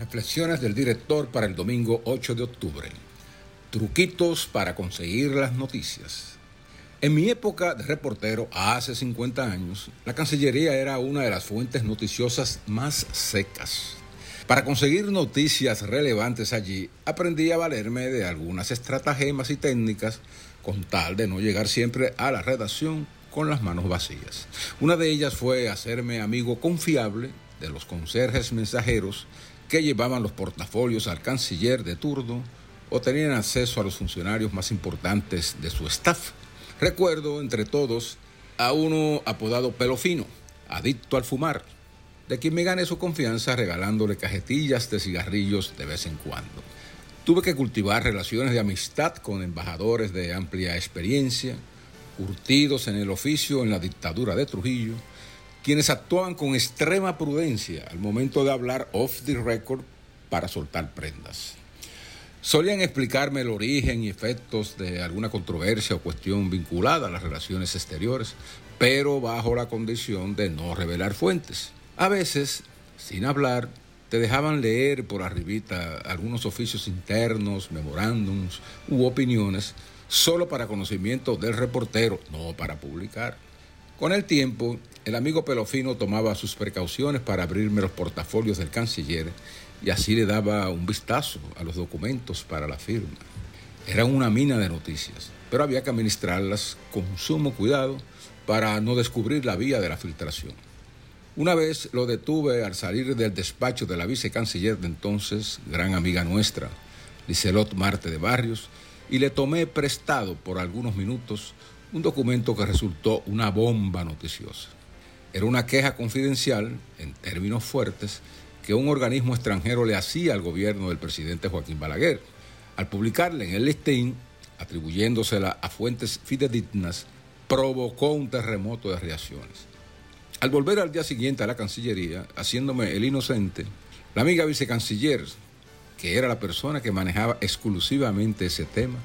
Reflexiones del director para el domingo 8 de octubre. Truquitos para conseguir las noticias. En mi época de reportero, hace 50 años, la Cancillería era una de las fuentes noticiosas más secas. Para conseguir noticias relevantes allí, aprendí a valerme de algunas estratagemas y técnicas con tal de no llegar siempre a la redacción con las manos vacías. Una de ellas fue hacerme amigo confiable de los conserjes mensajeros que llevaban los portafolios al canciller de turno o tenían acceso a los funcionarios más importantes de su staff Recuerdo entre todos a uno apodado Pelo Fino, adicto al fumar, de quien me gané su confianza regalándole cajetillas de cigarrillos de vez en cuando. Tuve que cultivar relaciones de amistad con embajadores de amplia experiencia, curtidos en el oficio en la dictadura de Trujillo, quienes actuaban con extrema prudencia al momento de hablar off the record para soltar prendas. Solían explicarme el origen y efectos de alguna controversia o cuestión vinculada a las relaciones exteriores, pero bajo la condición de no revelar fuentes. A veces, sin hablar, te dejaban leer por arribita algunos oficios internos, memorándums u opiniones, solo para conocimiento del reportero, no para publicar. Con el tiempo, el amigo Pelofino tomaba sus precauciones para abrirme los portafolios del canciller y así le daba un vistazo a los documentos para la firma. Era una mina de noticias, pero había que administrarlas con sumo cuidado para no descubrir la vía de la filtración. Una vez lo detuve al salir del despacho de la vicecanciller de entonces, gran amiga nuestra, Licelot Marte de Barrios, y le tomé prestado por algunos minutos un documento que resultó una bomba noticiosa. Era una queja confidencial, en términos fuertes, que un organismo extranjero le hacía al gobierno del presidente Joaquín Balaguer. Al publicarla en el listín, atribuyéndosela a fuentes fidedignas, provocó un terremoto de reacciones. Al volver al día siguiente a la Cancillería, haciéndome el inocente, la amiga vicecanciller, que era la persona que manejaba exclusivamente ese tema,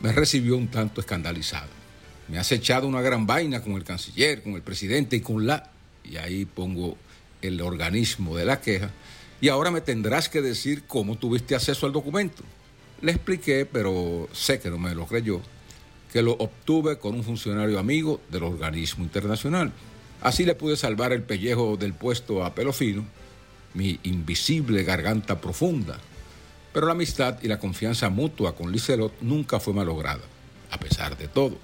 me recibió un tanto escandalizado. Me has echado una gran vaina con el canciller, con el presidente y con la... Y ahí pongo el organismo de la queja y ahora me tendrás que decir cómo tuviste acceso al documento. Le expliqué, pero sé que no me lo creyó, que lo obtuve con un funcionario amigo del organismo internacional. Así le pude salvar el pellejo del puesto a pelo fino, mi invisible garganta profunda. Pero la amistad y la confianza mutua con Licelot nunca fue malograda, a pesar de todo.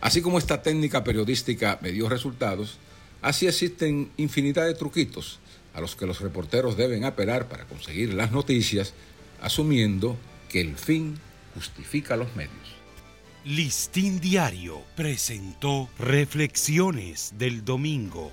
Así como esta técnica periodística me dio resultados, Así existen infinidad de truquitos a los que los reporteros deben apelar para conseguir las noticias, asumiendo que el fin justifica los medios. Listín Diario presentó Reflexiones del Domingo.